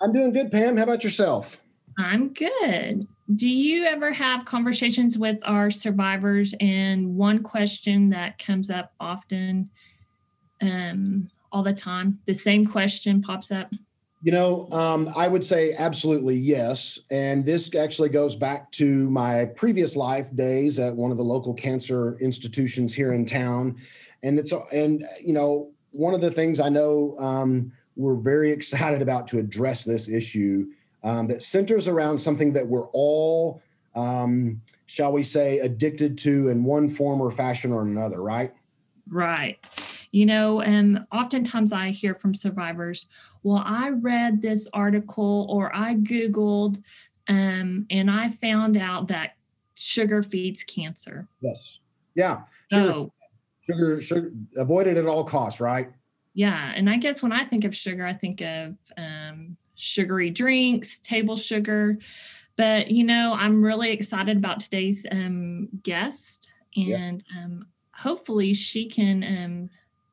I'm doing good, Pam. How about yourself? I'm good. Do you ever have conversations with our survivors? And one question that comes up often, um, all the time, the same question pops up. You know, um, I would say absolutely yes. And this actually goes back to my previous life days at one of the local cancer institutions here in town. And it's, and, you know, one of the things I know um, we're very excited about to address this issue um, that centers around something that we're all, um, shall we say, addicted to in one form or fashion or another, right? Right. You know, and oftentimes I hear from survivors, well, I read this article or I Googled um, and I found out that sugar feeds cancer. Yes. Yeah. Sugar, so, sugar, sugar, avoid it at all costs, right? Yeah and i guess when i think of sugar i think of um, sugary drinks table sugar. But you know i'm really excited about today's um, guest and yeah. um, hopefully she can um,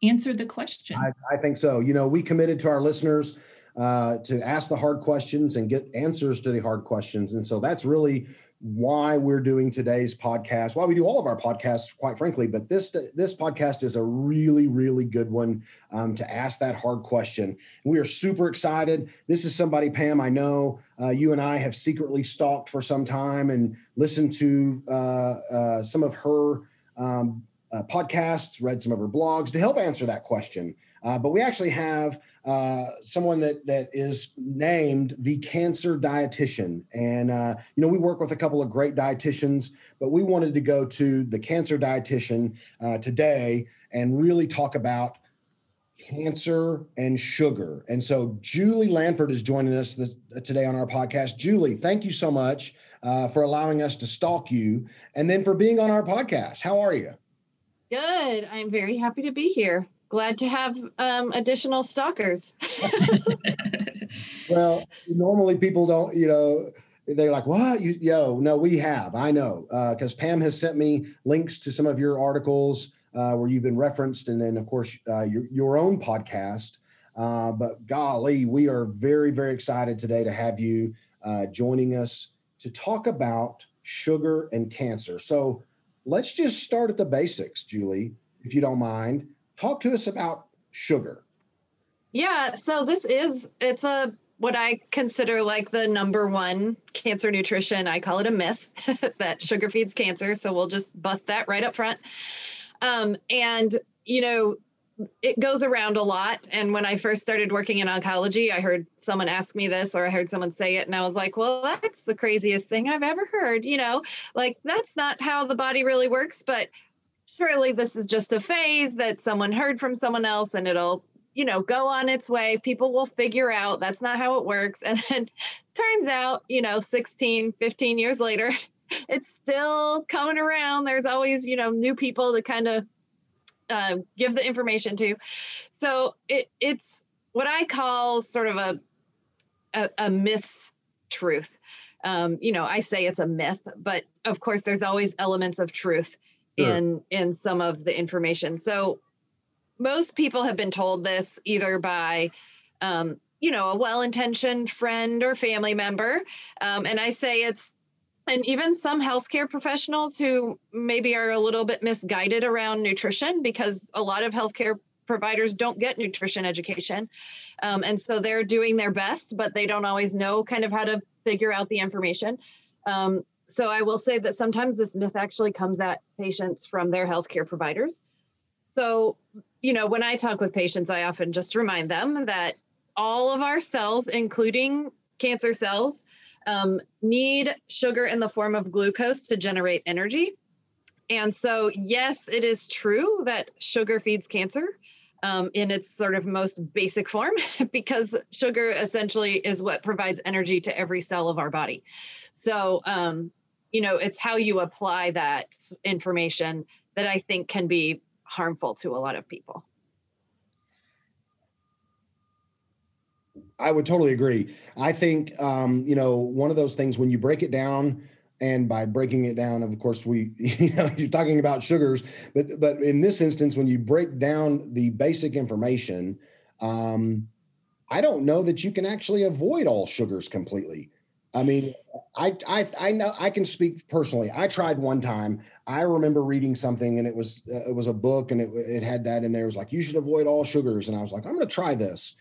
answer the question. I, I, think so. You know we committed to our listeners uh, to ask the hard questions and get answers to the hard questions. And so that's really why we're doing today's podcast, why we do all of our podcasts, quite frankly. But this this podcast is a really, really good one um, to ask that hard question. We are super excited. This is somebody, Pam, I know uh, you and I have secretly stalked for some time and listened to uh, uh, some of her um, uh, podcasts, read some of her blogs to help answer that question. Uh, but we actually have uh, someone that that is named the cancer dietitian, and uh, you know we work with a couple of great dietitians, but we wanted to go to the cancer dietitian uh, today and really talk about cancer and sugar. And so Julie Lanford is joining us this, today on our podcast. Julie, thank you so much uh, for allowing us to stalk you, and then for being on our podcast. How are you? Good. I'm very happy to be here glad to have um, additional stalkers. well, normally people don't, you know, they're like, what? You, yo, no, we have. I know. Because uh, Pam has sent me links to some of your articles uh, where you've been referenced, and then, of course, uh, your, your own podcast. Uh, but golly, we are very, very excited today to have you uh, joining us to talk about sugar and cancer. So let's just start at the basics, Julie, if you don't mind talk to us about sugar. Yeah, so this is it's a what I consider like the number one cancer nutrition. I call it a myth that sugar feeds cancer. So we'll just bust that right up front. Um, and you know, it goes around a lot. And when I first started working in oncology, I heard someone ask me this or I heard someone say it, and I was like, well, that's the craziest thing I've ever heard. You know, like that's not how the body really works. But surely this is just a phase that someone heard from someone else and it'll you know go on its way. People will figure out that's not how it works. And then turns out you know 16 15 years later it's still coming around. There's always you know new people to kind of uh, give the information to. So it, it's what i call sort of a a, a mistruth. Um, you know i say it's a myth but of course there's always elements of truth in in some of the information. So most people have been told this either by um, you know a well-intentioned friend or family member, um, and I say it's and even some healthcare professionals who maybe are a little bit misguided around nutrition because a lot of healthcare providers don't get nutrition education um, and so they're doing their best but they don't always know kind of how to figure out the information um, so I will say that sometimes this myth actually comes at patients from their healthcare providers. So, you know, when I talk with patients, I often just remind them that all of our cells, including cancer cells, um, need sugar in the form of glucose to generate energy. And so, yes, it is true that sugar feeds cancer. Um, in its sort of most basic form, because sugar essentially is what provides energy to every cell of our body. So, um, you know, it's how you apply that information that I think can be harmful to a lot of people. I would totally agree. I think um, you know one of those things when you break it down, and by breaking it down, of course, we you know you're talking about sugars, but but in this instance, when you break down the basic information, um, I don't know that you can actually avoid all sugars completely. I mean, I I I know I can speak personally. I tried one time. I remember reading something, and it was uh, it was a book, and it it had that in there. It was like you should avoid all sugars, and I was like, I'm going to try this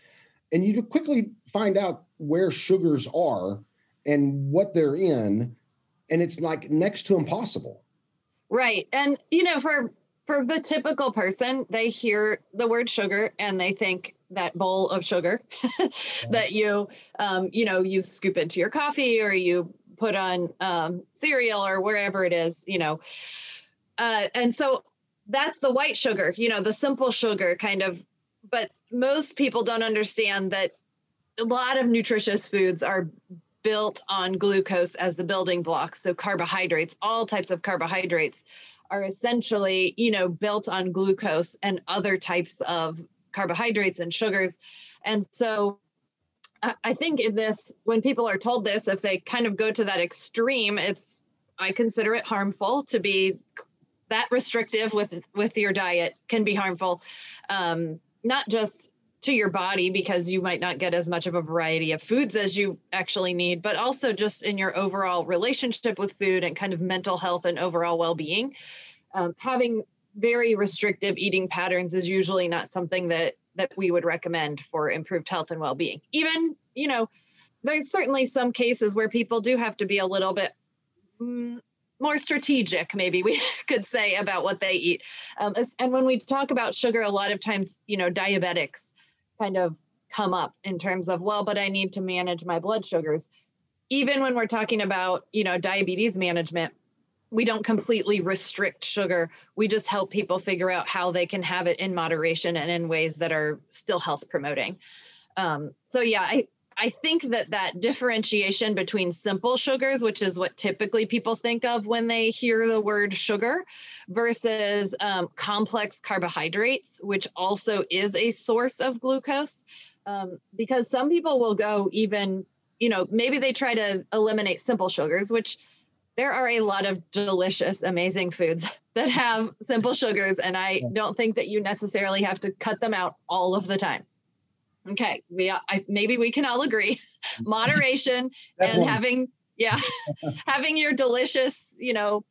and you quickly find out where sugars are and what they're in and it's like next to impossible. Right and you know for for the typical person they hear the word sugar and they think that bowl of sugar that you um, you know you scoop into your coffee or you put on um, cereal or wherever it is you know. Uh, and so that's the white sugar you know the simple sugar kind of but most people don't understand that a lot of nutritious foods are built on glucose as the building block. So carbohydrates, all types of carbohydrates are essentially, you know, built on glucose and other types of carbohydrates and sugars. And so I think in this, when people are told this, if they kind of go to that extreme, it's I consider it harmful to be that restrictive with with your diet can be harmful. Um, not just to your body because you might not get as much of a variety of foods as you actually need, but also just in your overall relationship with food and kind of mental health and overall well being. Um, having very restrictive eating patterns is usually not something that that we would recommend for improved health and well being. Even, you know, there's certainly some cases where people do have to be a little bit mm, more strategic, maybe we could say, about what they eat. Um, and when we talk about sugar, a lot of times, you know, diabetics kind of come up in terms of, well, but I need to manage my blood sugars. Even when we're talking about, you know, diabetes management, we don't completely restrict sugar. We just help people figure out how they can have it in moderation and in ways that are still health promoting. Um, so yeah, I, I think that that differentiation between simple sugars, which is what typically people think of when they hear the word sugar, versus um, complex carbohydrates, which also is a source of glucose. Um, because some people will go even, you know, maybe they try to eliminate simple sugars, which there are a lot of delicious, amazing foods that have simple sugars. And I don't think that you necessarily have to cut them out all of the time. Okay, we I, maybe we can all agree. Moderation and having yeah having your delicious you know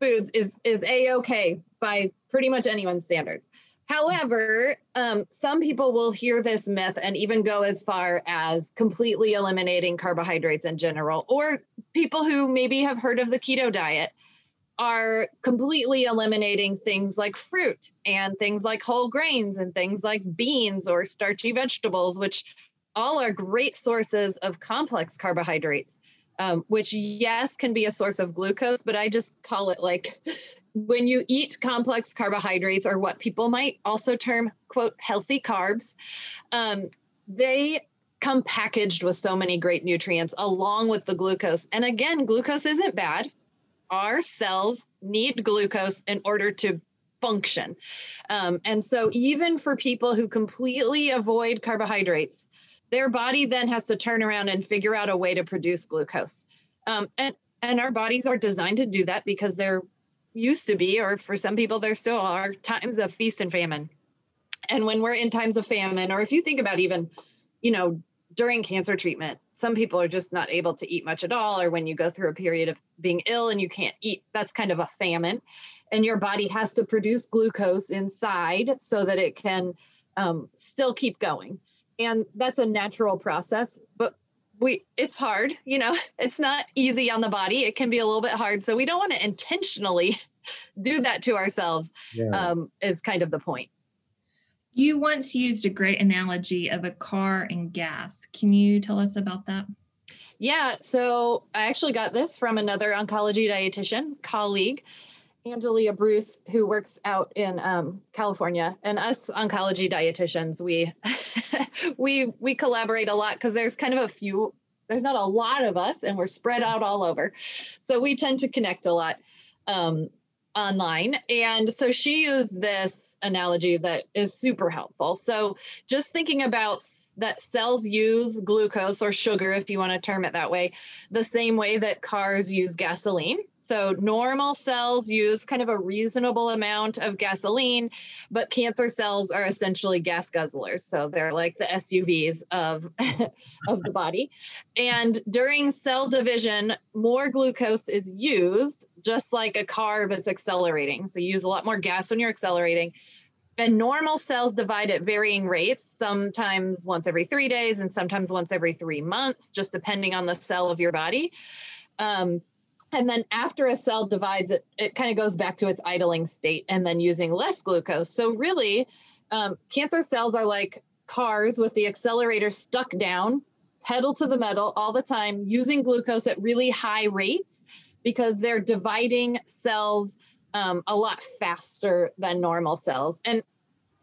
foods is is a okay by pretty much anyone's standards. However, um, some people will hear this myth and even go as far as completely eliminating carbohydrates in general, or people who maybe have heard of the keto diet are completely eliminating things like fruit and things like whole grains and things like beans or starchy vegetables, which all are great sources of complex carbohydrates, um, which, yes, can be a source of glucose, but I just call it like when you eat complex carbohydrates, or what people might also term, quote, healthy carbs, um, they come packaged with so many great nutrients along with the glucose. And again, glucose isn't bad our cells need glucose in order to function. Um, and so, even for people who completely avoid carbohydrates, their body then has to turn around and figure out a way to produce glucose. Um, and and our bodies are designed to do that because there used to be, or for some people, there still are times of feast and famine. And when we're in times of famine, or if you think about even, you know, during cancer treatment, some people are just not able to eat much at all, or when you go through a period of being ill and you can't eat, that's kind of a famine. And your body has to produce glucose inside so that it can um, still keep going. And that's a natural process, but we it's hard, you know, it's not easy on the body. It can be a little bit hard. So we don't want to intentionally do that to ourselves, yeah. um, is kind of the point. You once used a great analogy of a car and gas. Can you tell us about that? Yeah, so I actually got this from another oncology dietitian colleague. Angelia Bruce, who works out in um, California, and us oncology dietitians, we we we collaborate a lot because there's kind of a few. There's not a lot of us, and we're spread out all over, so we tend to connect a lot um, online. And so she used this analogy that is super helpful. So just thinking about that cells use glucose or sugar, if you want to term it that way, the same way that cars use gasoline. So normal cells use kind of a reasonable amount of gasoline, but cancer cells are essentially gas guzzlers. So they're like the SUVs of, of the body. And during cell division, more glucose is used, just like a car that's accelerating. So you use a lot more gas when you're accelerating and normal cells divide at varying rates, sometimes once every three days and sometimes once every three months, just depending on the cell of your body. Um, and then after a cell divides, it, it kind of goes back to its idling state and then using less glucose. So, really, um, cancer cells are like cars with the accelerator stuck down, pedal to the metal all the time, using glucose at really high rates because they're dividing cells um, a lot faster than normal cells. And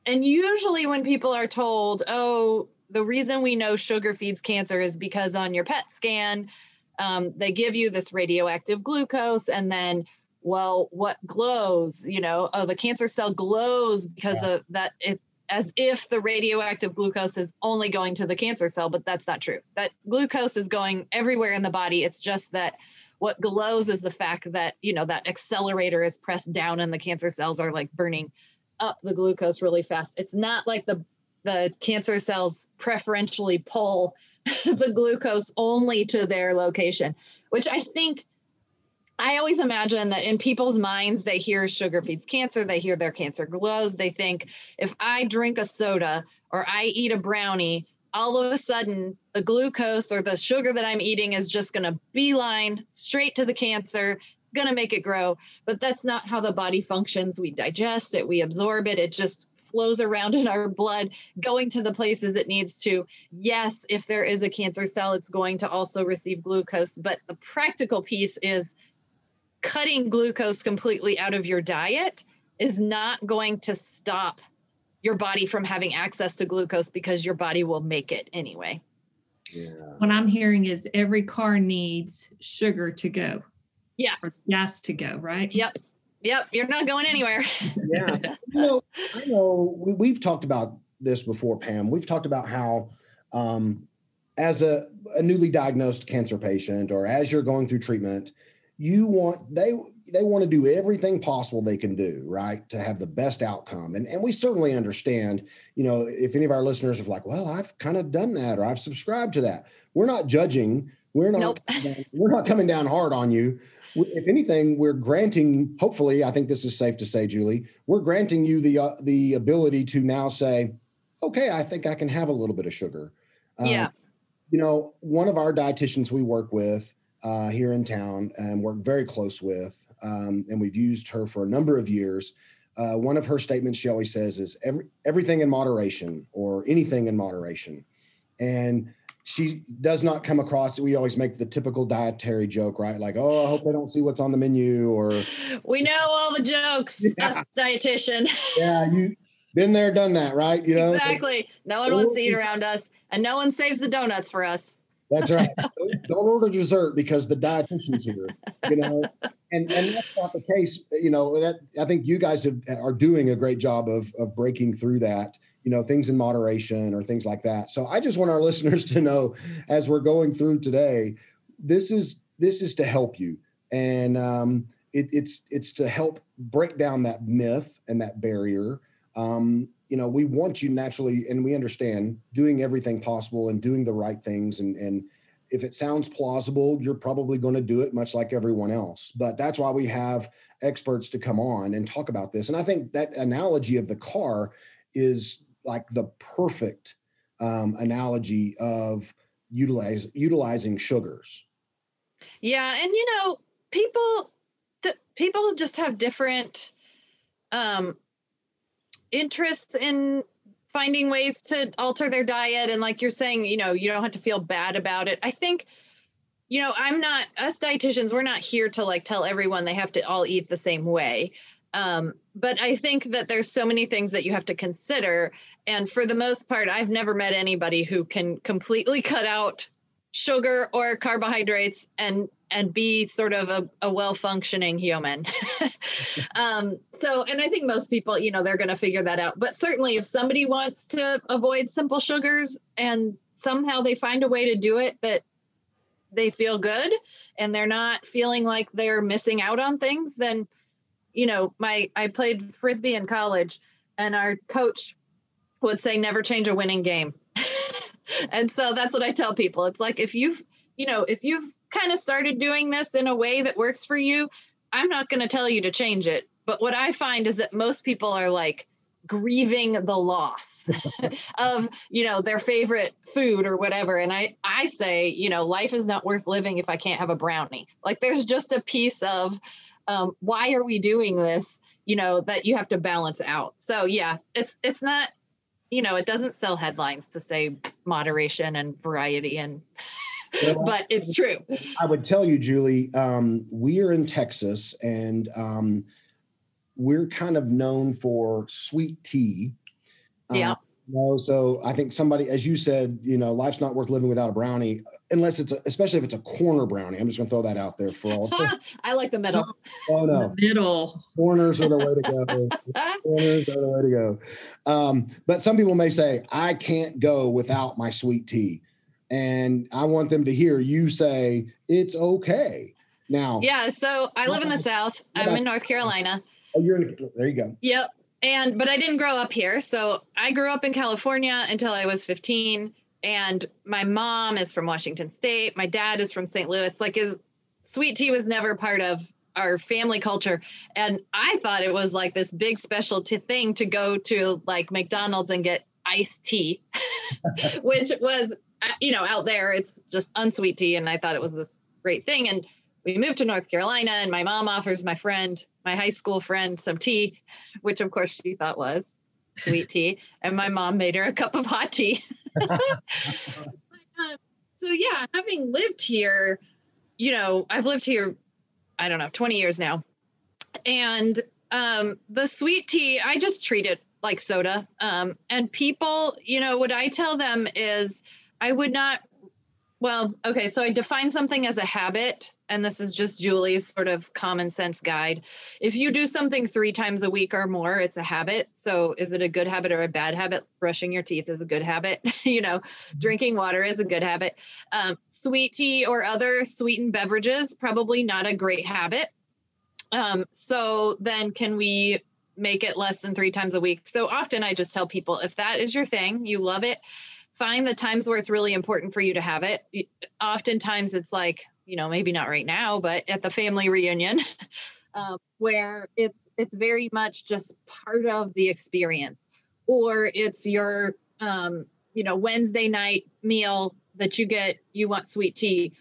and usually when people are told, oh, the reason we know sugar feeds cancer is because on your PET scan, um, they give you this radioactive glucose, and then, well, what glows? You know, oh, the cancer cell glows because yeah. of that. It as if the radioactive glucose is only going to the cancer cell, but that's not true. That glucose is going everywhere in the body. It's just that what glows is the fact that you know that accelerator is pressed down and the cancer cells are like burning up the glucose really fast it's not like the the cancer cells preferentially pull the glucose only to their location which i think I always imagine that in people's minds, they hear sugar feeds cancer, they hear their cancer glows. They think if I drink a soda or I eat a brownie, all of a sudden the glucose or the sugar that I'm eating is just going to beeline straight to the cancer. It's going to make it grow. But that's not how the body functions. We digest it, we absorb it, it just flows around in our blood, going to the places it needs to. Yes, if there is a cancer cell, it's going to also receive glucose. But the practical piece is cutting glucose completely out of your diet is not going to stop your body from having access to glucose because your body will make it anyway. Yeah. What I'm hearing is every car needs sugar to go. Yeah. Or gas to go, right? Yep. Yep. You're not going anywhere. yeah. You know, I know we, have talked about this before, Pam. We've talked about how, um, as a, a newly diagnosed cancer patient or as you're going through treatment, you want they they want to do everything possible they can do right to have the best outcome and and we certainly understand you know if any of our listeners have like well i've kind of done that or i've subscribed to that we're not judging we're not nope. we're not coming down hard on you if anything we're granting hopefully i think this is safe to say julie we're granting you the uh, the ability to now say okay i think i can have a little bit of sugar yeah um, you know one of our dietitians we work with uh, here in town and work very close with, um, and we've used her for a number of years. Uh, one of her statements she always says is every, everything in moderation or anything in moderation. And she does not come across we always make the typical dietary joke right like oh i hope they don't see what's on the menu or we know all the jokes yeah. dietitian yeah you been there done that right you know exactly no one wants to eat around us and no one saves the donuts for us that's right. Don't order dessert because the dietitian's here. You know, and and that's not the case. You know that I think you guys have, are doing a great job of of breaking through that. You know, things in moderation or things like that. So I just want our listeners to know, as we're going through today, this is this is to help you, and um, it, it's it's to help break down that myth and that barrier. Um, you know we want you naturally and we understand doing everything possible and doing the right things and and if it sounds plausible you're probably going to do it much like everyone else but that's why we have experts to come on and talk about this and i think that analogy of the car is like the perfect um, analogy of utilize utilizing sugars yeah and you know people people just have different um interests in finding ways to alter their diet and like you're saying you know you don't have to feel bad about it i think you know, I'm not us dietitians, we're not here to like tell everyone they have to all eat the same way. Um, but I think that there's so many things that you have to consider. And for the most part, I've never met anybody who can completely cut out sugar or carbohydrates and and be sort of a, a well-functioning human um, so and i think most people you know they're going to figure that out but certainly if somebody wants to avoid simple sugars and somehow they find a way to do it that they feel good and they're not feeling like they're missing out on things then you know my i played frisbee in college and our coach would say never change a winning game. And so that's what i tell people. It's like if you've you know if you've kind of started doing this in a way that works for you i'm not going to tell you to change it. But what i find is that most people are like grieving the loss of you know their favorite food or whatever. And i i say you know life is not worth living if i can't have a brownie. Like there's just a piece of um, why are we doing this you know that you have to balance out so yeah it's it's not you know it doesn't sell headlines to say moderation and variety and well, but it's true i would tell you julie um, we are in texas and um, we're kind of known for sweet tea. Yeah. You know, so I think somebody, as you said, you know, life's not worth living without a brownie, unless it's a, especially if it's a corner brownie. I'm just going to throw that out there for all. I like the middle. Oh no, the middle corners are the way to go. corners are the way to go. Um, but some people may say, I can't go without my sweet tea, and I want them to hear you say it's okay. Now, yeah. So I live in the South. I'm in North Carolina. Oh, you're in, there. You go. Yep. And but I didn't grow up here, so I grew up in California until I was 15. And my mom is from Washington State. My dad is from St. Louis. Like his sweet tea was never part of our family culture. And I thought it was like this big special t- thing to go to like McDonald's and get iced tea, which was, uh, you know, out there, it's just unsweet tea. And I thought it was this great thing. And we moved to North Carolina, and my mom offers my friend, my high school friend, some tea, which of course she thought was sweet tea. And my mom made her a cup of hot tea. uh, so, yeah, having lived here, you know, I've lived here, I don't know, 20 years now. And um, the sweet tea, I just treat it like soda. Um, and people, you know, what I tell them is I would not well, okay, so I define something as a habit, and this is just Julie's sort of common sense guide. If you do something three times a week or more, it's a habit. So, is it a good habit or a bad habit? Brushing your teeth is a good habit. you know, mm-hmm. drinking water is a good habit. Um, sweet tea or other sweetened beverages, probably not a great habit. Um, so, then can we make it less than three times a week? So, often I just tell people if that is your thing, you love it find the times where it's really important for you to have it. Oftentimes it's like, you know, maybe not right now, but at the family reunion, um, where it's it's very much just part of the experience, or it's your um, you know Wednesday night meal that you get. You want sweet tea.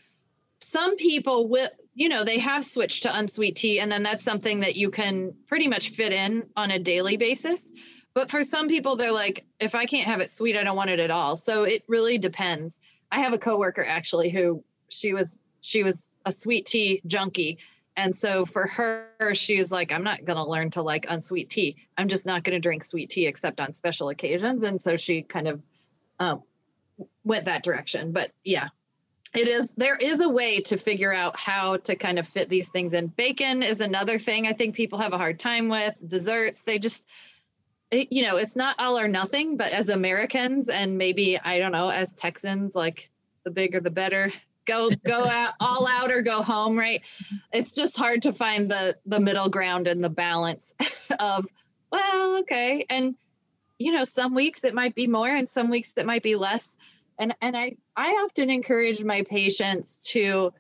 Some people will, you know, they have switched to unsweet tea, and then that's something that you can pretty much fit in on a daily basis. But for some people, they're like, if I can't have it sweet, I don't want it at all. So it really depends. I have a coworker actually who she was she was a sweet tea junkie. And so for her, she was like, I'm not to learn to like unsweet tea. I'm just not to drink sweet tea except on special occasions. And so she kind of um, went that direction. But yeah, it is, there is a way to figure out how to kind of fit these things in. Bacon is another thing I think people have a hard time with. Desserts, they just, it, you know, it's not all or nothing, but as Americans and maybe I don't know, as Texans, like the bigger the better. Go go out all out or go home, right? It's just hard to find the the middle ground and the balance of well, okay, and you know, some weeks it might be more and some weeks it might be less. And and I I often encourage my patients to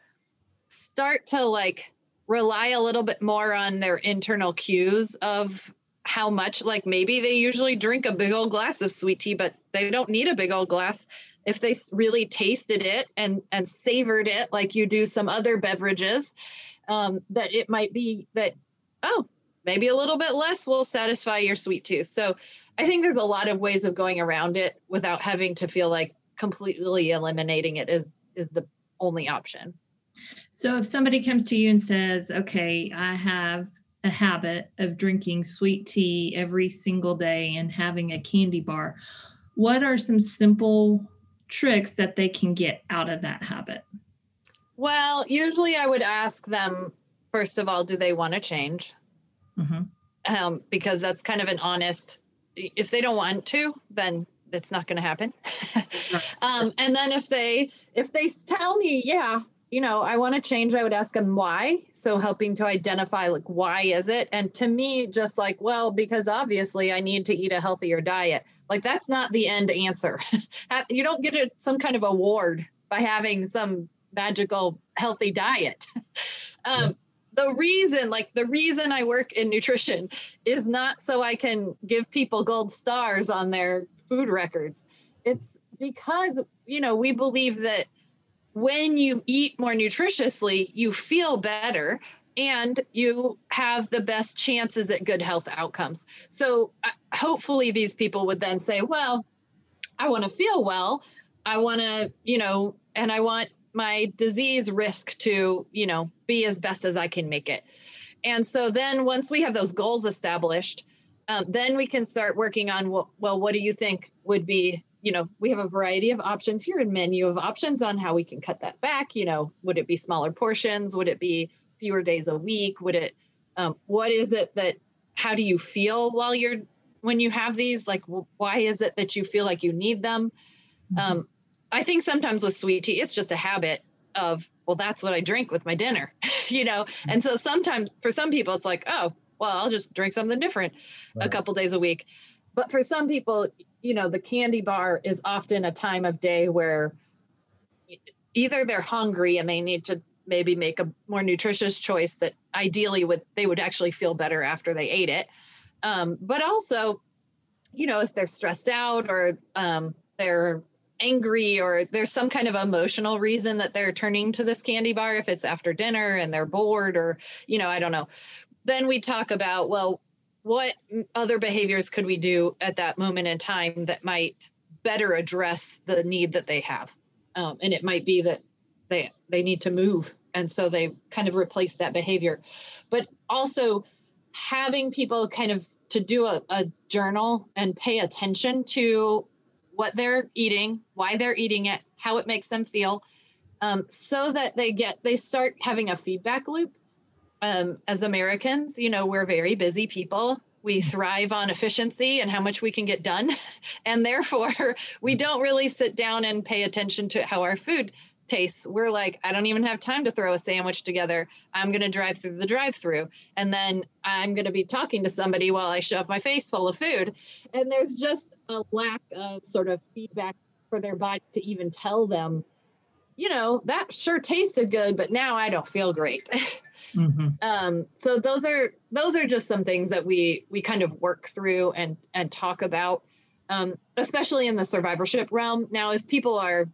start to like rely a little bit more on their internal cues of how much like maybe they usually drink a big old glass of sweet tea but they don't need a big old glass. If they really tasted it and and savored it like you do some other beverages um, that it might be that oh maybe a little bit less will satisfy your sweet tooth. So i think there's a lot of ways of going around it without having to feel like completely eliminating it is is the only option. So if somebody comes to you and says, okay, I have a habit of drinking sweet tea every single day and having a candy bar, what are some simple tricks that they can get out of that habit? Well, usually I would ask them, first of all, do they want to change? Mm-hmm. Um, because that's kind of an honest, if they don't want to, then it's not going to happen. um, and then if they, if they tell me, yeah, you know, I want to change, I would ask them why. So helping to identify like, why is it? And to me, just like, well, because obviously I need to eat a healthier diet. Like that's not the end answer. you don't get a, some kind of award by having some magical healthy diet. um, the reason, like the reason I work in nutrition is not so I can give people gold stars on their food records. It's because, you know, we believe that when you eat more nutritiously, you feel better and you have the best chances at good health outcomes. So uh, hopefully these people would then say, well, I want to feel well. I want to, you know, and I want my disease risk to, you know, be as best as I can make it. And so then once we have those goals established, um, then we can start working on well, well, what do you think would be, you know, we have a variety of options here and menu of options on how we can cut that back. You know, would it be smaller portions? Would it be fewer days a week? Would it, um, what is it that, how do you feel while you're, when you have these? Like, why is it that you feel like you need them? Mm-hmm. Um, I think sometimes with sweet tea, it's just a habit of, well, that's what I drink with my dinner, you know? And so sometimes for some people, it's like, oh, well, I'll just drink something different right. a couple days a week. But for some people, you know, the candy bar is often a time of day where either they're hungry and they need to maybe make a more nutritious choice that ideally would they would actually feel better after they ate it. Um, but also, you know, if they're stressed out or um, they're angry or there's some kind of emotional reason that they're turning to this candy bar if it's after dinner and they're bored or you know i don't know then we talk about well what other behaviors could we do at that moment in time that might better address the need that they have um, and it might be that they they need to move and so they kind of replace that behavior but also having people kind of to do a, a journal and pay attention to what they're eating, why they're eating it, how it makes them feel, um, so that they get they start having a feedback loop. Um, as Americans, you know, we're very busy people. We thrive on efficiency and how much we can get done. And therefore, we don't really sit down and pay attention to how our food tastes. We're like i don't even have time to throw a sandwich together. I'm going to drive through the drive through and then i'm going to be talking to somebody while i shove my face full of food. And there's just a lack of sort of feedback for their body to even tell them you know that sure tasted good but now i don't feel great mm-hmm. um, so those are those are just some things that we we kind of work through and and talk about um, especially in the survivorship realm now if people are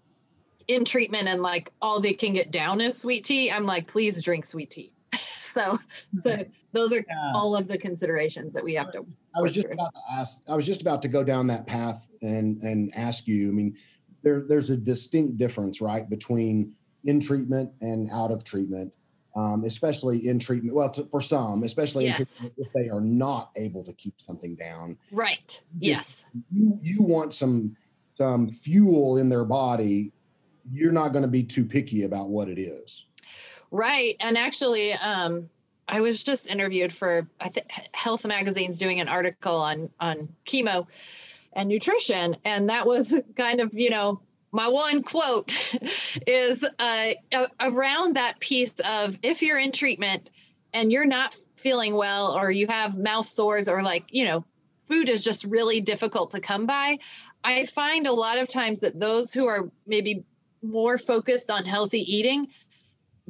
in treatment and like all they can get down is sweet tea, I'm like, please drink sweet tea. so, so those are yeah. all of the considerations that we have to. I was just through. about to ask. I was just about to go down that path and and ask you. I mean, there there's a distinct difference, right, between in treatment and out of treatment. Um, especially in treatment. Well, to, for some, especially yes. if they are not able to keep something down. Right. Yes. You you want some some fuel in their body you're not going to be too picky about what it is. Right. And actually, um, I was just interviewed for I think Health Magazine's doing an article on on chemo and nutrition, and that was kind of you know my one quote is uh, around that piece of if you're in treatment and you're not feeling well or you have mouth sores or like you know food is just really difficult to come by i find a lot of times that those who are maybe more focused on healthy eating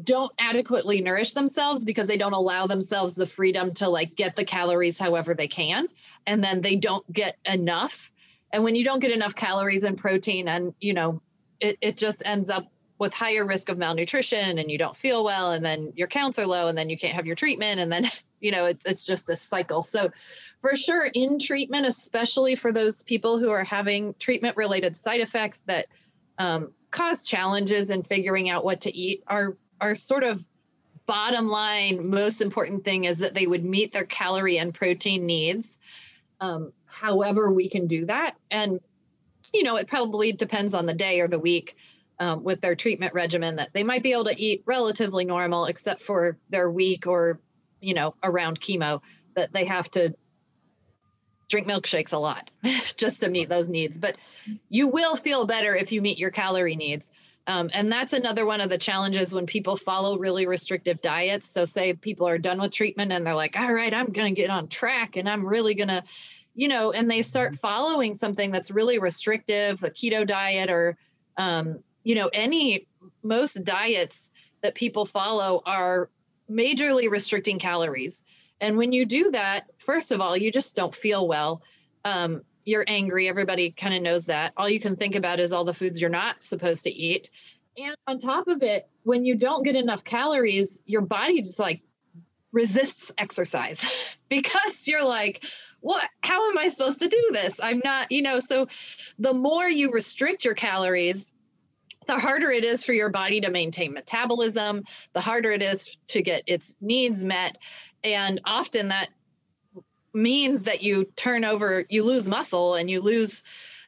don't adequately nourish themselves because they don't allow themselves the freedom to like get the calories however they can and then they don't get enough and when you don't get enough calories and protein and you know it, it just ends up with higher risk of malnutrition and you don't feel well and then your counts are low and then you can't have your treatment and then you know it's, it's just this cycle so for sure in treatment especially for those people who are having treatment related side effects that um, cause challenges in figuring out what to eat. Our our sort of bottom line most important thing is that they would meet their calorie and protein needs um, however we can do that. And you know it probably depends on the day or the week um, with their treatment regimen that they might be able to eat relatively normal except for their week or you know around chemo that they have to drink milkshakes a lot just to meet those needs. But you will feel better if you meet your calorie needs um, and that's another one of the challenges when people follow really restrictive diets. So, say people are done with treatment and they're like, all right, I'm going to get on track and I'm really going to, you know, and they start mm-hmm. following something that's really restrictive, a keto diet or, um, you know, any, most diets that people follow are majorly restricting calories. And when you do that, first of all, you just don't feel well. Um, you're angry. Everybody kind of knows that. All you can think about is all the foods you're not supposed to eat. And on top of it, when you don't get enough calories, your body just like resists exercise because you're like, what? How am I supposed to do this? I'm not, you know. So the more you restrict your calories, the harder it is for your body to maintain metabolism, the harder it is to get its needs met. And often that means that you turn over, you lose muscle and you lose,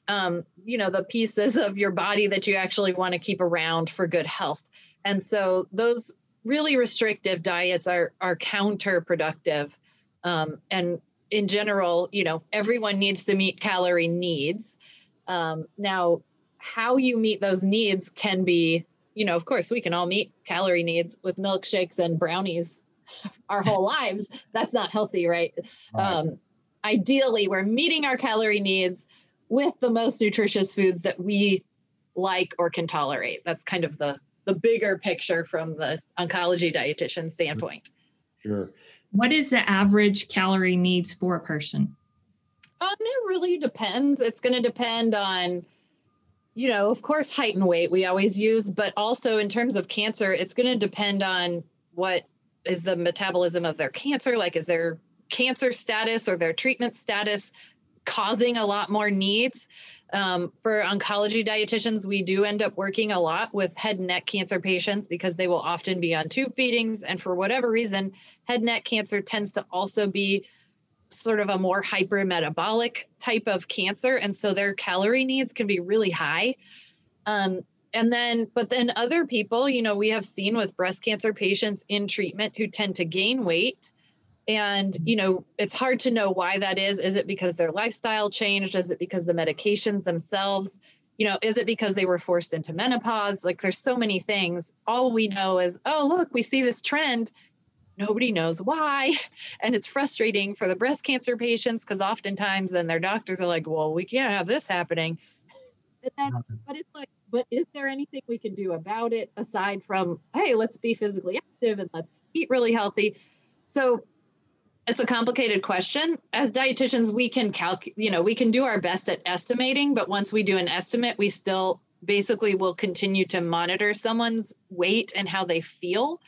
um, you know, the pieces of your body that you actually want to keep around for good health. And so those really restrictive diets are are counterproductive. Um, and in general, you know, everyone needs to meet calorie needs. Um, now, how you meet those needs can be, you know, of course, we can all meet calorie needs with milkshakes and brownies our whole lives, that's not healthy, right? right. Um, ideally, we're meeting our calorie needs with the most nutritious foods that we like or can tolerate. That's kind of the the bigger picture from the oncology dietitian standpoint. Sure. What is the average calorie needs for a person? Um, it really depends. It's going to depend on, you know, of course, height and weight we always use, but also in terms of cancer, it's going to depend on what is the metabolism of their cancer like is their cancer status or their treatment status causing a lot more needs? Um, for oncology dietitians we do end up working a lot with head and neck cancer patients because they will often be on tube feedings. And for whatever reason head and neck cancer tends to also be sort of a more hypermetabolic type of cancer. And so their calorie needs can be really high. Um, and then but then other people you know we have seen with breast cancer patients in treatment who tend to gain weight. And you know it's hard to know why that is. Is it because their lifestyle changed? Is it because the medications themselves you know is it because they were forced into menopause? Like there's so many things. All we know is oh look we see this trend. Nobody knows why. And it's frustrating for the breast cancer patients because oftentimes then their doctors are like well we can't have this happening. But, then, but it's like but is there anything we can do about it aside from hey let's be physically active and let's eat really healthy? So it's a complicated question. As dietitians we can calculate you know we can do our best at estimating but once we do an estimate we still basically will continue to monitor someone's weight and how they feel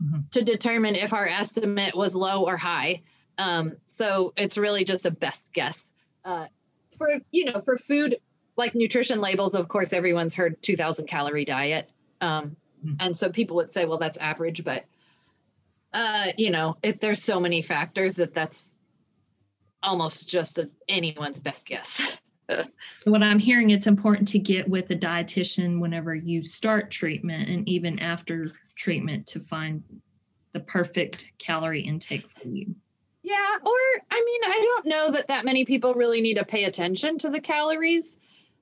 mm-hmm. to determine if our estimate was low or high. Um, so it's really just a best guess. Uh, for you know for food like nutrition labels, of course, everyone's heard 2000 calorie diet. Um, mm. And so people would say, well, that's average, but uh, you know, if there's so many factors that that's almost just a, anyone's best guess. so what I'm hearing, it's important to get with a dietitian whenever you start treatment and even after treatment to find the perfect calorie intake for you. Yeah, or I mean, I don't know that that many people really need to pay attention to the calories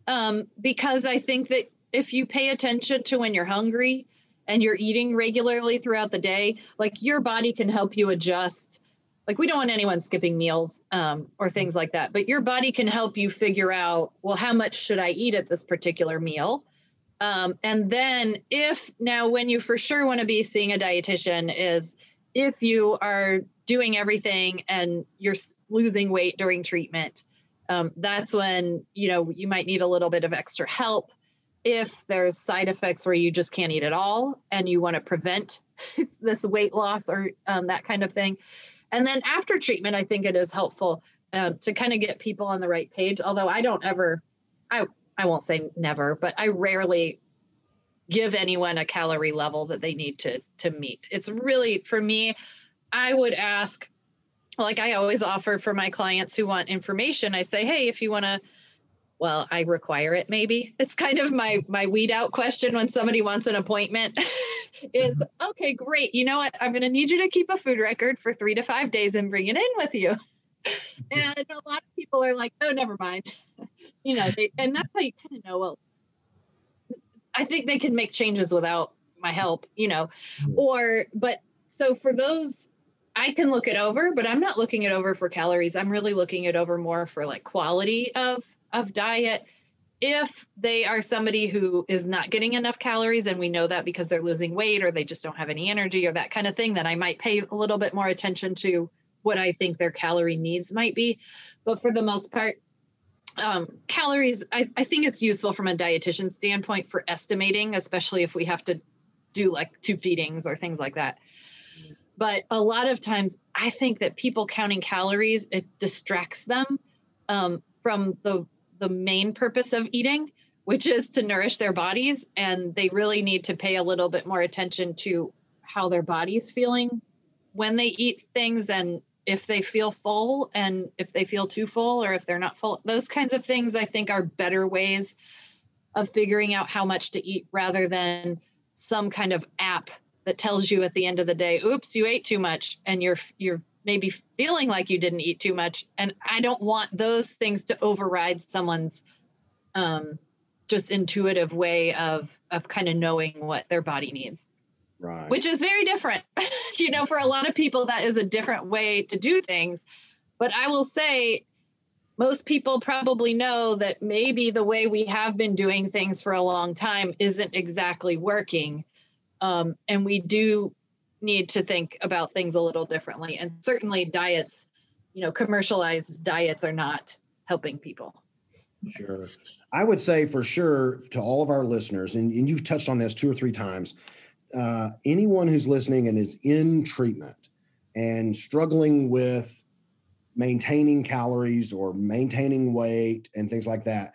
um, because I think that if you pay attention to when you're hungry and you're eating regularly throughout the day, like your body can help you adjust. Like we don't want anyone skipping meals um, or things like that, but your body can help you figure out, well, how much should I eat at this particular meal? Um, and then if now when you for sure want to be seeing a dietitian is if you are doing everything and you're losing weight during treatment um, that's when you know you might need a little bit of extra help if there's side effects where you just can't eat at all and you want to prevent this weight loss or um, that kind of thing and then after treatment i think it is helpful um, to kind of get people on the right page although i don't ever i i won't say never but i rarely give anyone a calorie level that they need to to meet. It's really for me, I would ask like I always offer for my clients who want information, I say, "Hey, if you want to well, I require it maybe. It's kind of my my weed out question when somebody wants an appointment is okay, great. You know what? I'm going to need you to keep a food record for 3 to 5 days and bring it in with you. and a lot of people are like, "Oh, never mind." you know, they, and that's how you kind of know well I think they can make changes without my help, you know. Mm-hmm. Or but so for those I can look it over, but I'm not looking it over for calories. I'm really looking it over more for like quality of of diet. If they are somebody who is not getting enough calories and we know that because they're losing weight or they just don't have any energy or that kind of thing, then I might pay a little bit more attention to what I think their calorie needs might be. But for the most part, um, calories, I, I think it's useful from a dietitian standpoint for estimating, especially if we have to do like tube feedings or things like that. But a lot of times, I think that people counting calories it distracts them um, from the the main purpose of eating, which is to nourish their bodies. And they really need to pay a little bit more attention to how their body's feeling when they eat things and if they feel full and if they feel too full or if they're not full. Those kinds of things I think are better ways of figuring out how much to eat rather than some kind of app that tells you at the end of the day, oops, you ate too much and you're you're maybe feeling like you didn't eat too much. And i don't want those things to override someone's um, just intuitive way of of kind of knowing what their body needs. Right. Which is very different. You know for a lot of people that is a different way to do things. But i will say most people probably know that maybe the way we have been doing things for a long time isn't exactly working um, and we do need to think about things a little differently. And certainly diets, you know, commercialized diets are not helping people. Sure. I would say for sure to all of our listeners, and, and you've touched on this two or three times, uh, anyone who's listening and is in treatment and struggling with maintaining calories or maintaining weight and things like that,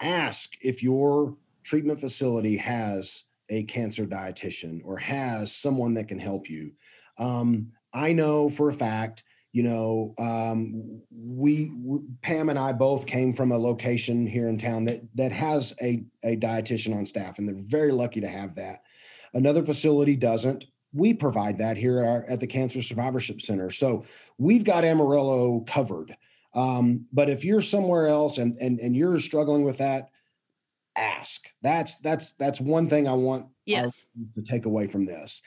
ask if your treatment facility has a cancer dietitian or has someone that can help you. Um, I know for a fact, you know, um, we, Pam and I both came from a location here in town that that has a a dietitian on staff, and they're very lucky to have that. Another facility doesn't. We provide that here at the Cancer Survivorship Center, so we've got Amarillo covered. Um, but if you're somewhere else and and and you're struggling with that, ask. That's that's that's one thing I want yes. to take away from this.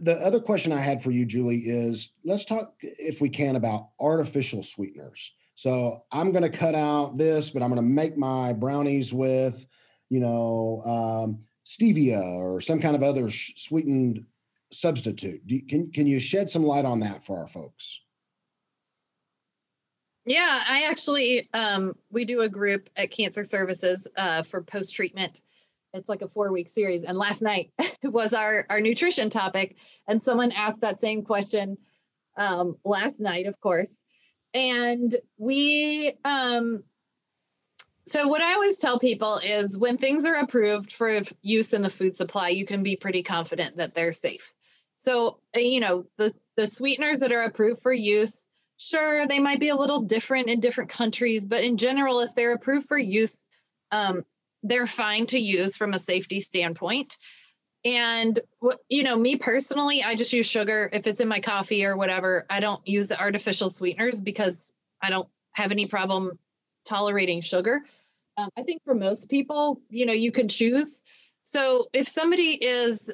The other question I had for you, Julie, is let's talk, if we can, about artificial sweeteners. So I'm going to cut out this, but I'm going to make my brownies with, you know, um, stevia or some kind of other sh- sweetened substitute. You, can can you shed some light on that for our folks? Yeah, I actually um, we do a group at Cancer Services uh, for post treatment. It's like a four week series, and last night was our our nutrition topic, and someone asked that same question um, last night, of course, and we. Um, so what I always tell people is when things are approved for use in the food supply, you can be pretty confident that they're safe. So uh, you know the the sweeteners that are approved for use sure they might be a little different in different countries but in general if they're approved for use um, they're fine to use from a safety standpoint. And you know me personally i just use sugar. If it's in my coffee or whatever i don't use the artificial sweeteners because i don't have any problem tolerating sugar. Um, i think for most people you know you can choose. So if somebody is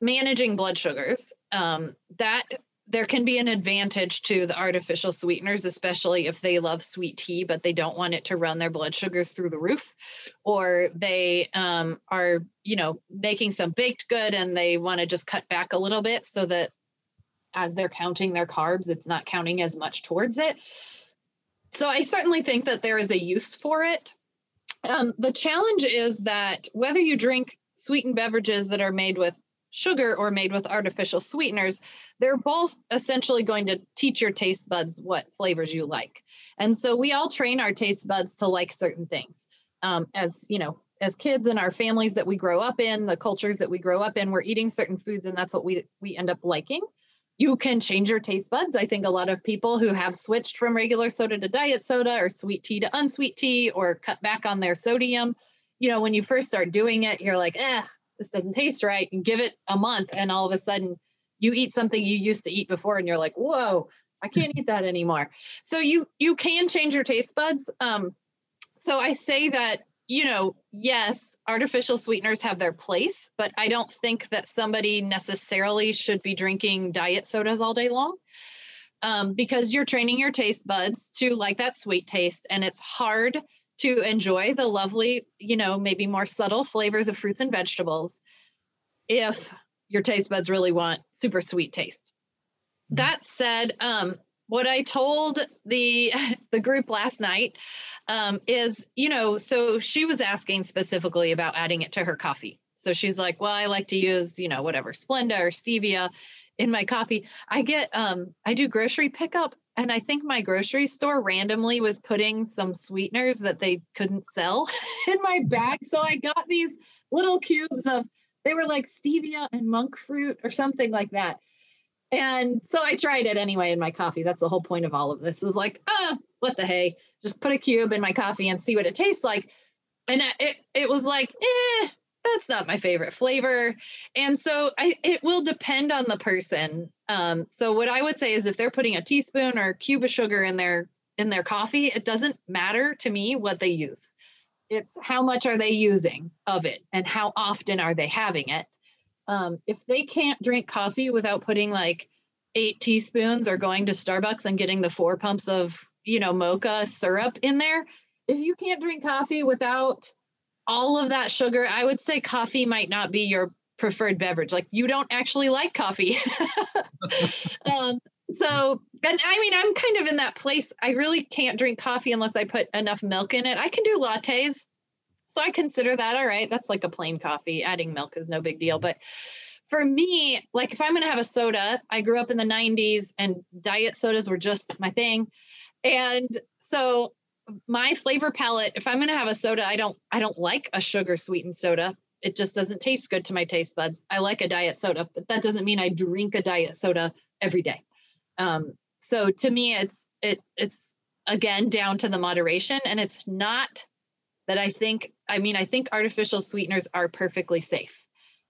managing blood sugars um, that there can be an advantage to the artificial sweeteners, especially if they love sweet tea, but they don't want it to run their blood sugars through the roof, or they um, are, you know, making some baked good and they want to just cut back a little bit so that as they're counting their carbs, it's not counting as much towards it. So I certainly think that there is a use for it. Um, the challenge is that whether you drink sweetened beverages that are made with sugar or made with artificial sweeteners, they're both essentially going to teach your taste buds what flavors you like. And so we all train our taste buds to like certain things. Um, as you know, as kids in our families that we grow up in, the cultures that we grow up in, we're eating certain foods and that's what we we end up liking. You can change your taste buds. I think a lot of people who have switched from regular soda to diet soda or sweet tea to unsweet tea or cut back on their sodium, you know, when you first start doing it, you're like, eh, this doesn't taste right. And give it a month, and all of a sudden you eat something you used to eat before, and you're like, whoa, I can't eat that anymore. So you you can change your taste buds. Um, so I say that you know, yes, artificial sweeteners have their place, but I don't think that somebody necessarily should be drinking diet sodas all day long um, because you're training your taste buds to like that sweet taste. And it's hard to enjoy the lovely, you know, maybe more subtle flavors of fruits and vegetables if your taste buds really want super sweet taste. Mm-hmm. That said, um, what I told the the group last night um, is, you know, so she was asking specifically about adding it to her coffee. So she's like, well, I like to use, you know, whatever Splenda or stevia in my coffee. I get, um, I do grocery pickup, and I think my grocery store randomly was putting some sweeteners that they couldn't sell in my bag. So I got these little cubes of, they were like stevia and monk fruit or something like that. And so I tried it anyway in my coffee. That's the whole point of all of this is like, ah, what the hey, just put a cube in my coffee and see what it tastes like. And it, it was like, eh, that's not my favorite flavor. And so I, it will depend on the person. Um, so what I would say is if they're putting a teaspoon or a cube of sugar in their in their coffee, it doesn't matter to me what they use. It's how much are they using of it and how often are they having it um, if they can't drink coffee without putting like eight teaspoons or going to Starbucks and getting the four pumps of, you know, mocha syrup in there, if you can't drink coffee without all of that sugar, I would say coffee might not be your preferred beverage. Like you don't actually like coffee. um, so, and I mean, I'm kind of in that place. I really can't drink coffee unless I put enough milk in it. I can do lattes, so I consider that all right. That's like a plain coffee. Adding milk is no big deal. But for me, like if I'm going to have a soda, I grew up in the 90s and diet sodas were just my thing. And so my flavor palate, if I'm going to have a soda, I don't I don't like a sugar sweetened soda. It just doesn't taste good to my taste buds. I like a diet soda, but that doesn't mean I drink a diet soda every day. Um, so to me, it's it it's again down to the moderation, and it's not that I think, I mean, I think artificial sweeteners are perfectly safe.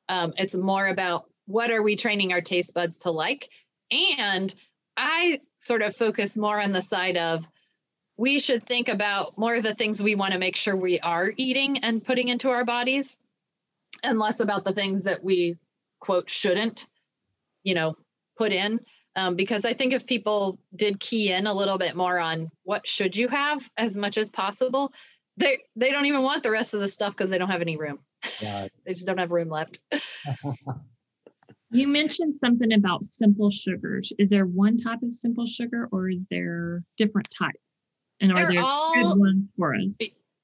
Um, it's more about what are we training our taste buds to like? And I sort of focus more on the side of we should think about more of the things we want to make sure we are eating and putting into our bodies and less about the things that we quote shouldn't you know put in um, because i think if people did key in a little bit more on what should you have as much as possible they they don't even want the rest of the stuff because they don't have any room. Right. they just don't have room left. you mentioned something about simple sugars. Is there one type of simple sugar, or is there different types? And are They're there all, good ones for us?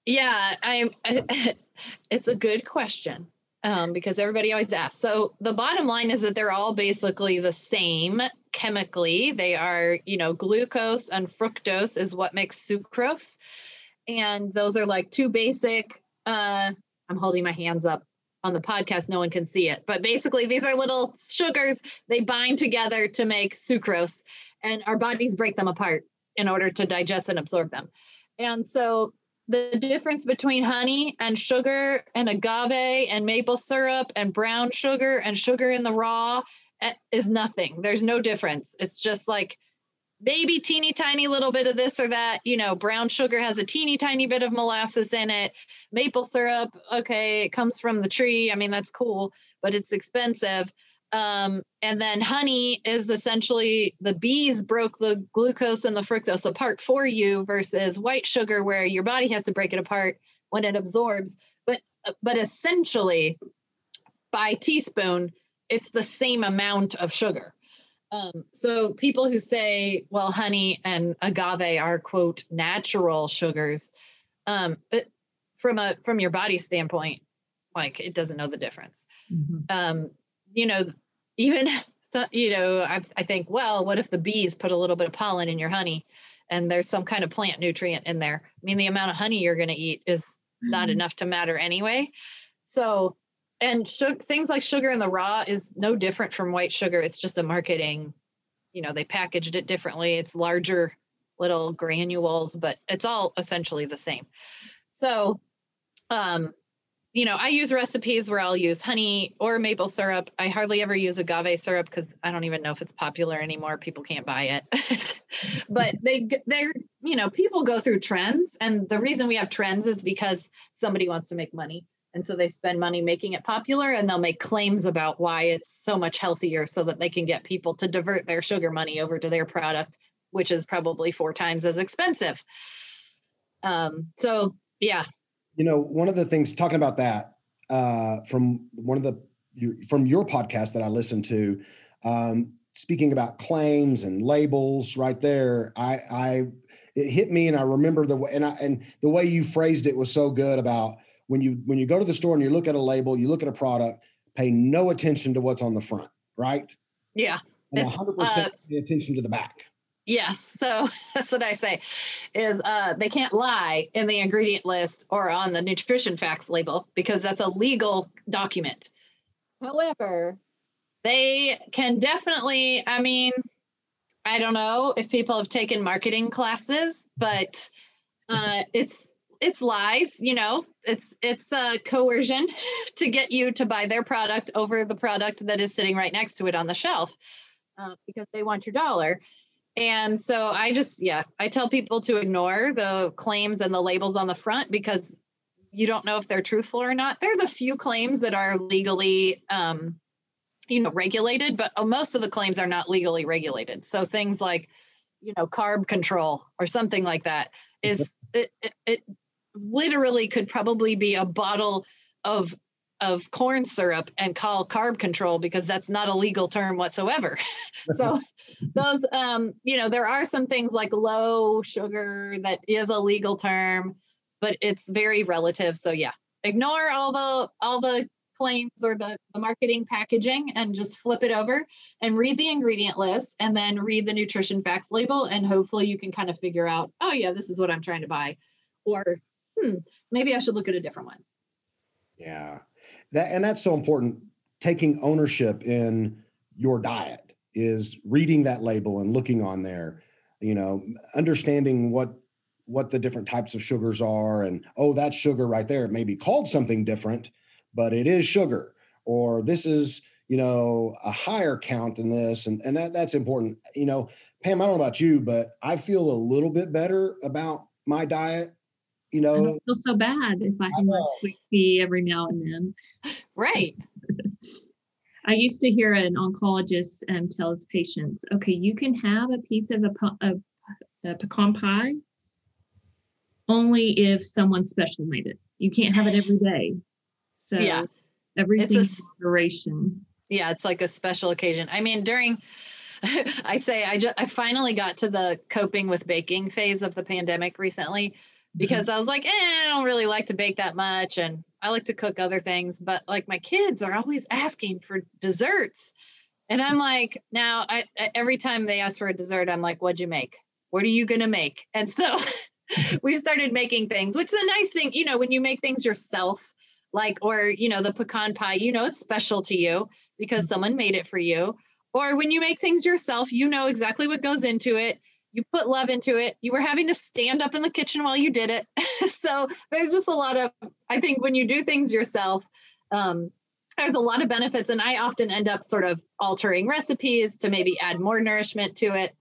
Yeah, I, I it's a good question. Um, because everybody always asks. So the bottom line is that they're all basically the same chemically. They are, you know, glucose and fructose is what makes sucrose and those are like two basic uh i'm holding my hands up on the podcast no one can see it but basically these are little sugars they bind together to make sucrose and our bodies break them apart in order to digest and absorb them and so the difference between honey and sugar and agave and maple syrup and brown sugar and sugar in the raw eh, is nothing there's no difference it's just like maybe teeny tiny little bit of this or that. You know, brown sugar has a teeny tiny bit of molasses in it. Maple syrup, okay, it comes from the tree. I mean, that's cool, but it's expensive. Um, and then honey is essentially the bees broke the glucose and the fructose apart for you versus white sugar where your body has to break it apart when it absorbs. But but essentially by teaspoon, it's the same amount of sugar. Um, so people who say, well, honey and agave are quote natural sugars, um, but from a from your body standpoint, like it doesn't know the difference. Mm-hmm. Um, you know, even so, you know, I, I think, well, what if the bees put a little bit of pollen in your honey, and there's some kind of plant nutrient in there? I mean, the amount of honey you're going to eat is not enough to matter anyway. So, and sugar, things like sugar in the raw is no different from white sugar. It's just a marketing, you know, they packaged it differently. It's larger little granules, but it's all essentially the same. So, um, you know, I use recipes where I'll use honey or maple syrup. I hardly ever use agave syrup because I don't even know if it's popular anymore. People can't buy it. but they they're, you know, people go through trends. And the reason we have trends is because somebody wants to make money. And so they spend money making it popular and they'll make claims about why it's so much healthier so that they can get people to divert their sugar money over to their product, which is probably four times as expensive. Um, so yeah, you know, one of the things talking about that uh, from one of the from your podcast that I listened to, um, speaking about claims and labels, right there, I, I it hit me, and I remember the way and I and the way you phrased it was so good about when you when you go to the store and you look at a label, you look at a product, pay no attention to what's on the front, right? Yeah, and 100 percent uh, pay attention to the back. Yes. So that's what I say is uh, they can't lie in the ingredient list or on the nutrition facts label because that's a legal document. However, they can definitely, I mean, I don't know if people have taken marketing classes, but uh, it's it's lies, you know, it's it's uh, coercion to get you to buy their product over the product that is sitting right next to it on the shelf uh, because they want your dollar. And so I just, yeah, I tell people to ignore the claims and the labels on the front because you don't know if they're truthful or not. There's a few claims that are legally, um, you know, regulated, but uh, most of the claims are not legally regulated. So things like, you know, carb control or something like that is it, it, it literally could probably be a bottle of of corn syrup and call carb control because that's not a legal term whatsoever. so those um you know there are some things like low sugar that is a legal term but it's very relative. So yeah ignore all the all the claims or the, the marketing packaging and just flip it over and read the ingredient list and then read the nutrition facts label and hopefully you can kind of figure out oh yeah this is what i'm trying to buy or hmm maybe i should look at a different one. Yeah that and that's so important. Taking ownership in your diet is reading that label and looking on there you know understanding what what the different types of sugars are and oh that sugar right there. It may be called something different but it is sugar. Or this is you know a higher count than this and and that that's important. You know pam i don't know about you but i feel a little bit better about my diet you know, I don't feel so bad if I can like sweet tea every now and then. Right. I used to hear an oncologist um, tell his patients, okay, you can have a piece of a, a, a pecan pie only if someone special made it. You can't have it every day. So yeah, everything's moderation. Yeah, it's like a special occasion. I mean, during I say I just I finally got to the coping with baking phase of the pandemic recently because I was like, eh, I don't really like to bake that much. And I like to cook other things, but like my kids are always asking for desserts. And I'm like, now I, every time they ask for a dessert, I'm like, what'd you make? What are you going to make? And so we've started making things, which is a nice thing, you know, when you make things yourself, like, or, you know, the pecan pie, you know, it's special to you because mm-hmm. someone made it for you. Or when you make things yourself, you know exactly what goes into it you put love into it. You were having to stand up in the kitchen while you did it. so there's just a lot of, I think when you do things yourself, um, there's a lot of benefits. And I often end up sort of altering recipes to maybe add more nourishment to it.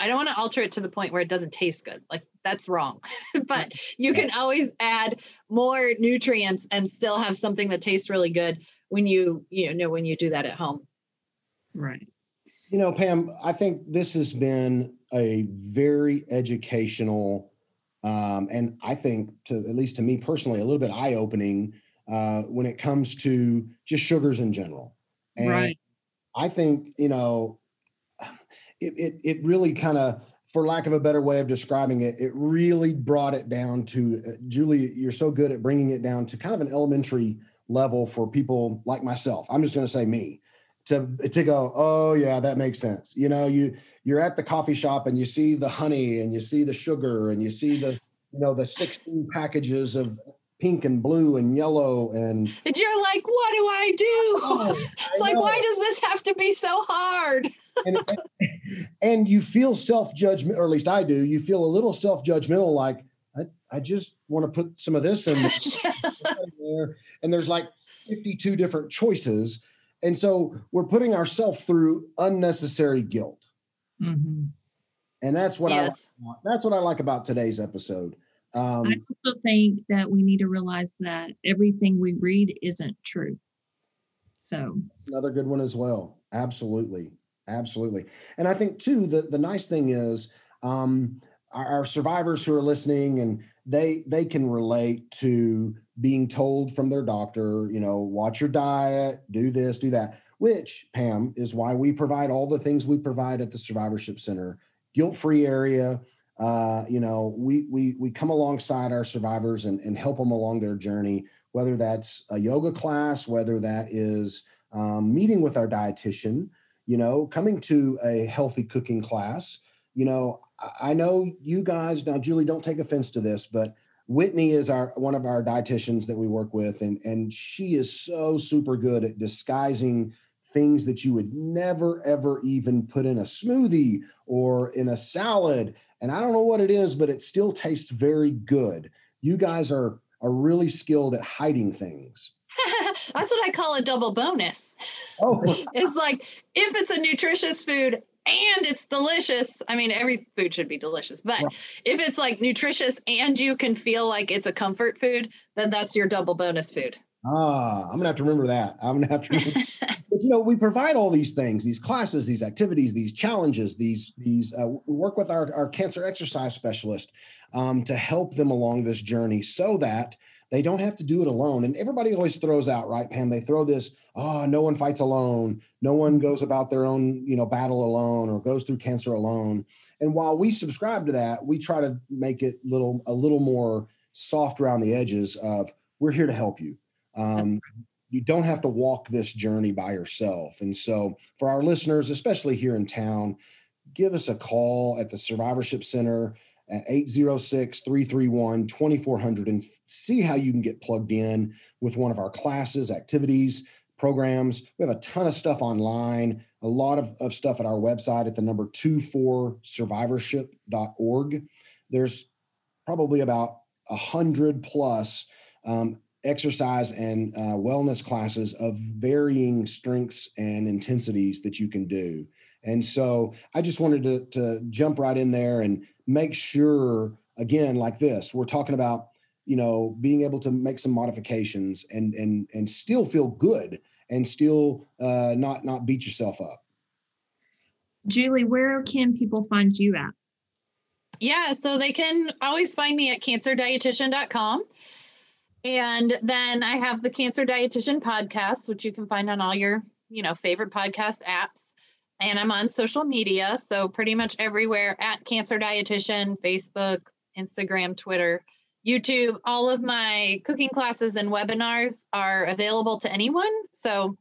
I don't want to alter it to the point where it doesn't taste good. Like that's wrong. but you can always add more nutrients and still have something that tastes really good when you, you know, when you do that at home. Right. You know, Pam, I think this has been a very educational, um, and I think to at least to me personally, a little bit eye opening uh, when it comes to just sugars in general. And right. I think you know, it it, it really kind of for lack of a better way of describing it, it really brought it down to uh, Julie. You're so good at bringing it down to kind of an elementary level for people like myself. I'm just going to say me to to go oh yeah that makes sense. You know you you're at the coffee shop and you see the honey and you see the sugar and you see the you know the 16 packages of pink and blue and yellow and and you're like what do i do? Oh, it's like why does this have to be so hard? And, and, and, you feel self-judgment or at least i do you feel a little self-judgmental like i, I just want to put some of this in there. And there's like 52 different choices and so we're putting ourselves through unnecessary guilt mm-hmm. and that's what yes. i that's what i like about today's episode um, I also think that we need to realize that everything we read isn't true. So another good one as well. Absolutely, absolutely. And I think too the the nice thing is um, our, our survivors who are listening and they they can relate to being told from their doctor, you know, watch your diet, do this, do that. Which Pam is why we provide all the things we provide at the Survivorship Center, guilt free area uh, you know, we we we come alongside our survivors and, and help them along their journey, whether that's a yoga class, whether that is um, meeting with our dietitian, you know, coming to a healthy cooking class. You know, I know you guys now, Julie, don't take offense to this, but Whitney is our one of our dietitians that we work with, and and she is so super good at disguising things that you would never ever even put in a smoothie or in a salad and I don't know what it is, but it still tastes very good. You guys are are really skilled at hiding things. That's what I call a double bonus. Oh, it's like if it's a nutritious food and it's delicious. I mean, every food should be delicious, but if it's like nutritious and you can feel like it's a comfort food, then that's your double bonus food. Ah, I'm gonna have to remember that. I'm gonna have to. but you know, we provide all these things, these classes, these activities, these challenges, these these. Uh, we work with our our cancer exercise specialist um, to help them along this journey, so that they don't have to do it alone. And everybody always throws out, right, Pam? They throw this, oh, no one fights alone. No one goes about their own, you know, battle alone or goes through cancer alone. And while we subscribe to that, we try to make it little a little more soft around the edges of we're here to help you um, you don't have to walk this journey by yourself. And so, for our listeners, especially here in town, give us a call at the Survivorship Center at 806 331 2400 and see how you can get plugged in with one of our classes, activities, programs. We have a ton of stuff online, a lot of, of stuff at our website at the number 24survivorship.org. There's probably about a hundred plus um, exercise and uh, wellness classes of varying strengths and intensities that you can do. And so I just wanted to, to jump right in there and make sure, again, like this, we're talking about, you know, being able to make some modifications and and and still feel good and still uh, not not beat yourself up. Julie, where can people find you at? Yeah, so they can always find me at cancerdietitian.com. And then I have the Cancer Dietitian podcast, which you can find on all your, you know, favorite podcast apps. And I'm on social media, so pretty much everywhere at Cancer Dietitian, Facebook, Instagram, Twitter, YouTube. All of my cooking classes and webinars are available to anyone. So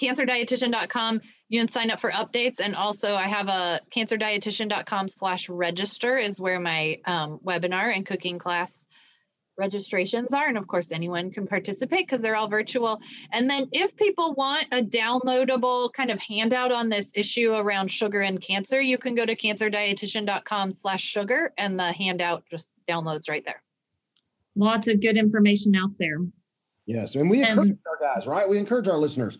cancerdietitian.com you can sign up for updates and also i have a cancerdietitian.com slash register is where my um, webinar and cooking class registrations are. And of course, anyone can participate because they're all virtual. And then if people want a downloadable kind of handout on this issue around sugar and cancer, you can go to cancerdietitian.com slash sugar and the handout just downloads right there. Lots of good information out there. Yes. And we encourage our guys, right? We encourage our listeners.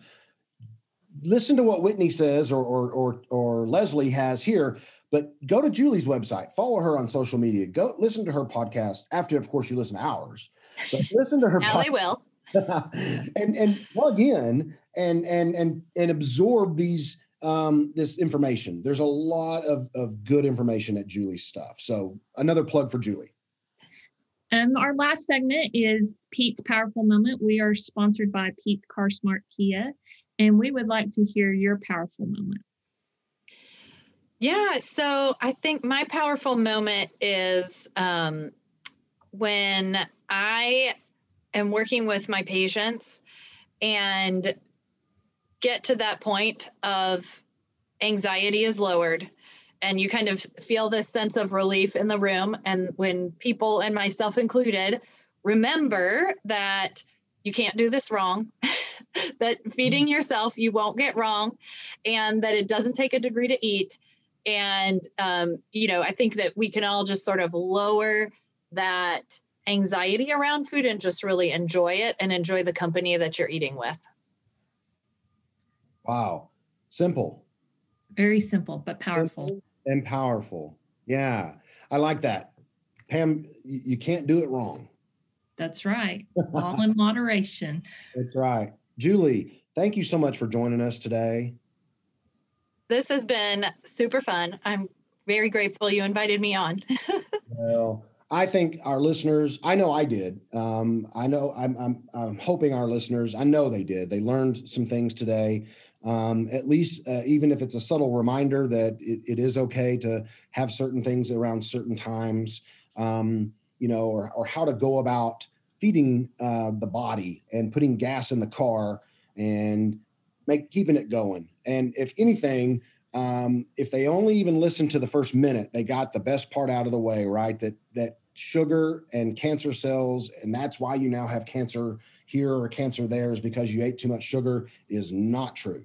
Listen to what Whitney says or or or, or Leslie has here but go to Julie's website, follow her on social media, go listen to her podcast after, of course, you listen to ours. But listen to her. now pod- will. and and plug in and and and and absorb these um, this information. There's a lot of of good information at Julie's stuff. So another plug for Julie. Um, our last segment is Pete's Powerful Moment. We are sponsored by Pete's Car Smart Kia, and we would like to hear your powerful moment. Yeah. So I think my powerful moment is um, when I am working with my patients and get to that point of anxiety is lowered and you kind of feel this sense of relief in the room and when people and myself included remember that you can't do this wrong. that feeding mm-hmm. yourself you won't get wrong, and that it doesn't take a degree to eat. And um, you know, I think that we can all just sort of lower that anxiety around food and just really enjoy it and enjoy the company that you're eating with. Wow. Simple. Very simple, but powerful. Simple and powerful. Yeah. I like that. Pam, you can't do it wrong. That's right. All in moderation. That's right. Julie, thank you so much for joining us today. This has been super fun. I'm very grateful you invited me on. well, I think our listeners, I know I did. Um, I know I'm, I'm, I'm hoping our listeners, I know they did. They learned some things today. Um, at least, uh, even if it's a subtle reminder that it, it is okay to have certain things around certain times, um, you know, or, or how to go about feeding uh, the body and putting gas in the car and make keeping it going. And if anything, um, if they only even listen to the first minute, they got the best part out of the way, right? That that sugar and cancer cells, and that's why you now have cancer here or cancer there is because you ate too much sugar is not true.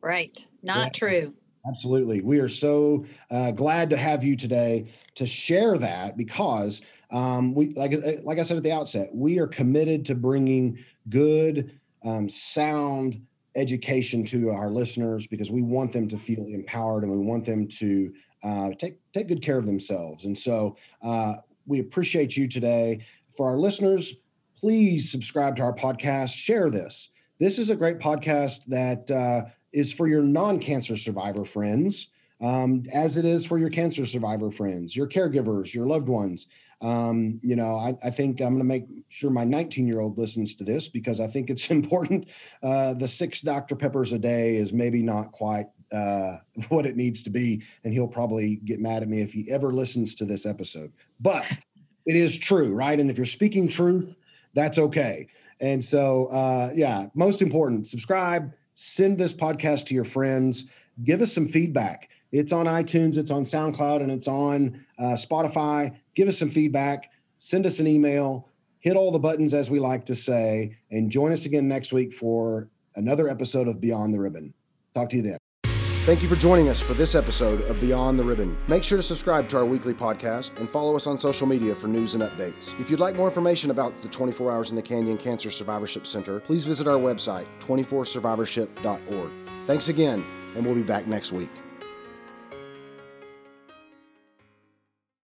Right. Not yeah. true. Absolutely. We are so uh, glad to have you today to share that because um, we, like, uh, like I said at the outset, we are committed to bringing good, um, sound education to our listeners because we want them to feel empowered and we want them to uh, take take good care of themselves. And so uh, we appreciate you today. For our listeners, please subscribe to our podcast. Share this. This is a great podcast that uh, is for your non-cancer survivor friends, um, as it is for your cancer survivor friends, your caregivers, your loved ones. Um, you know, I, I think I'm going to make sure my 19 year old listens to this because I think it's important. Uh, the six Dr. Peppers a day is maybe not quite uh, what it needs to be. And he'll probably get mad at me if he ever listens to this episode. But it is true, right? And if you're speaking truth, that's okay. And so, uh, yeah, most important, subscribe, send this podcast to your friends, give us some feedback. It's on iTunes, it's on SoundCloud, and it's on uh, Spotify. Give us some feedback, send us an email, hit all the buttons, as we like to say, and join us again next week for another episode of Beyond the Ribbon. Talk to you then. Thank you for joining us for this episode of Beyond the Ribbon. Make sure to subscribe to our weekly podcast and follow us on social media for news and updates. If you'd like more information about the 24 Hours in the Canyon Cancer Survivorship Center, please visit our website, 24survivorship.org. Thanks again, and we'll be back next week.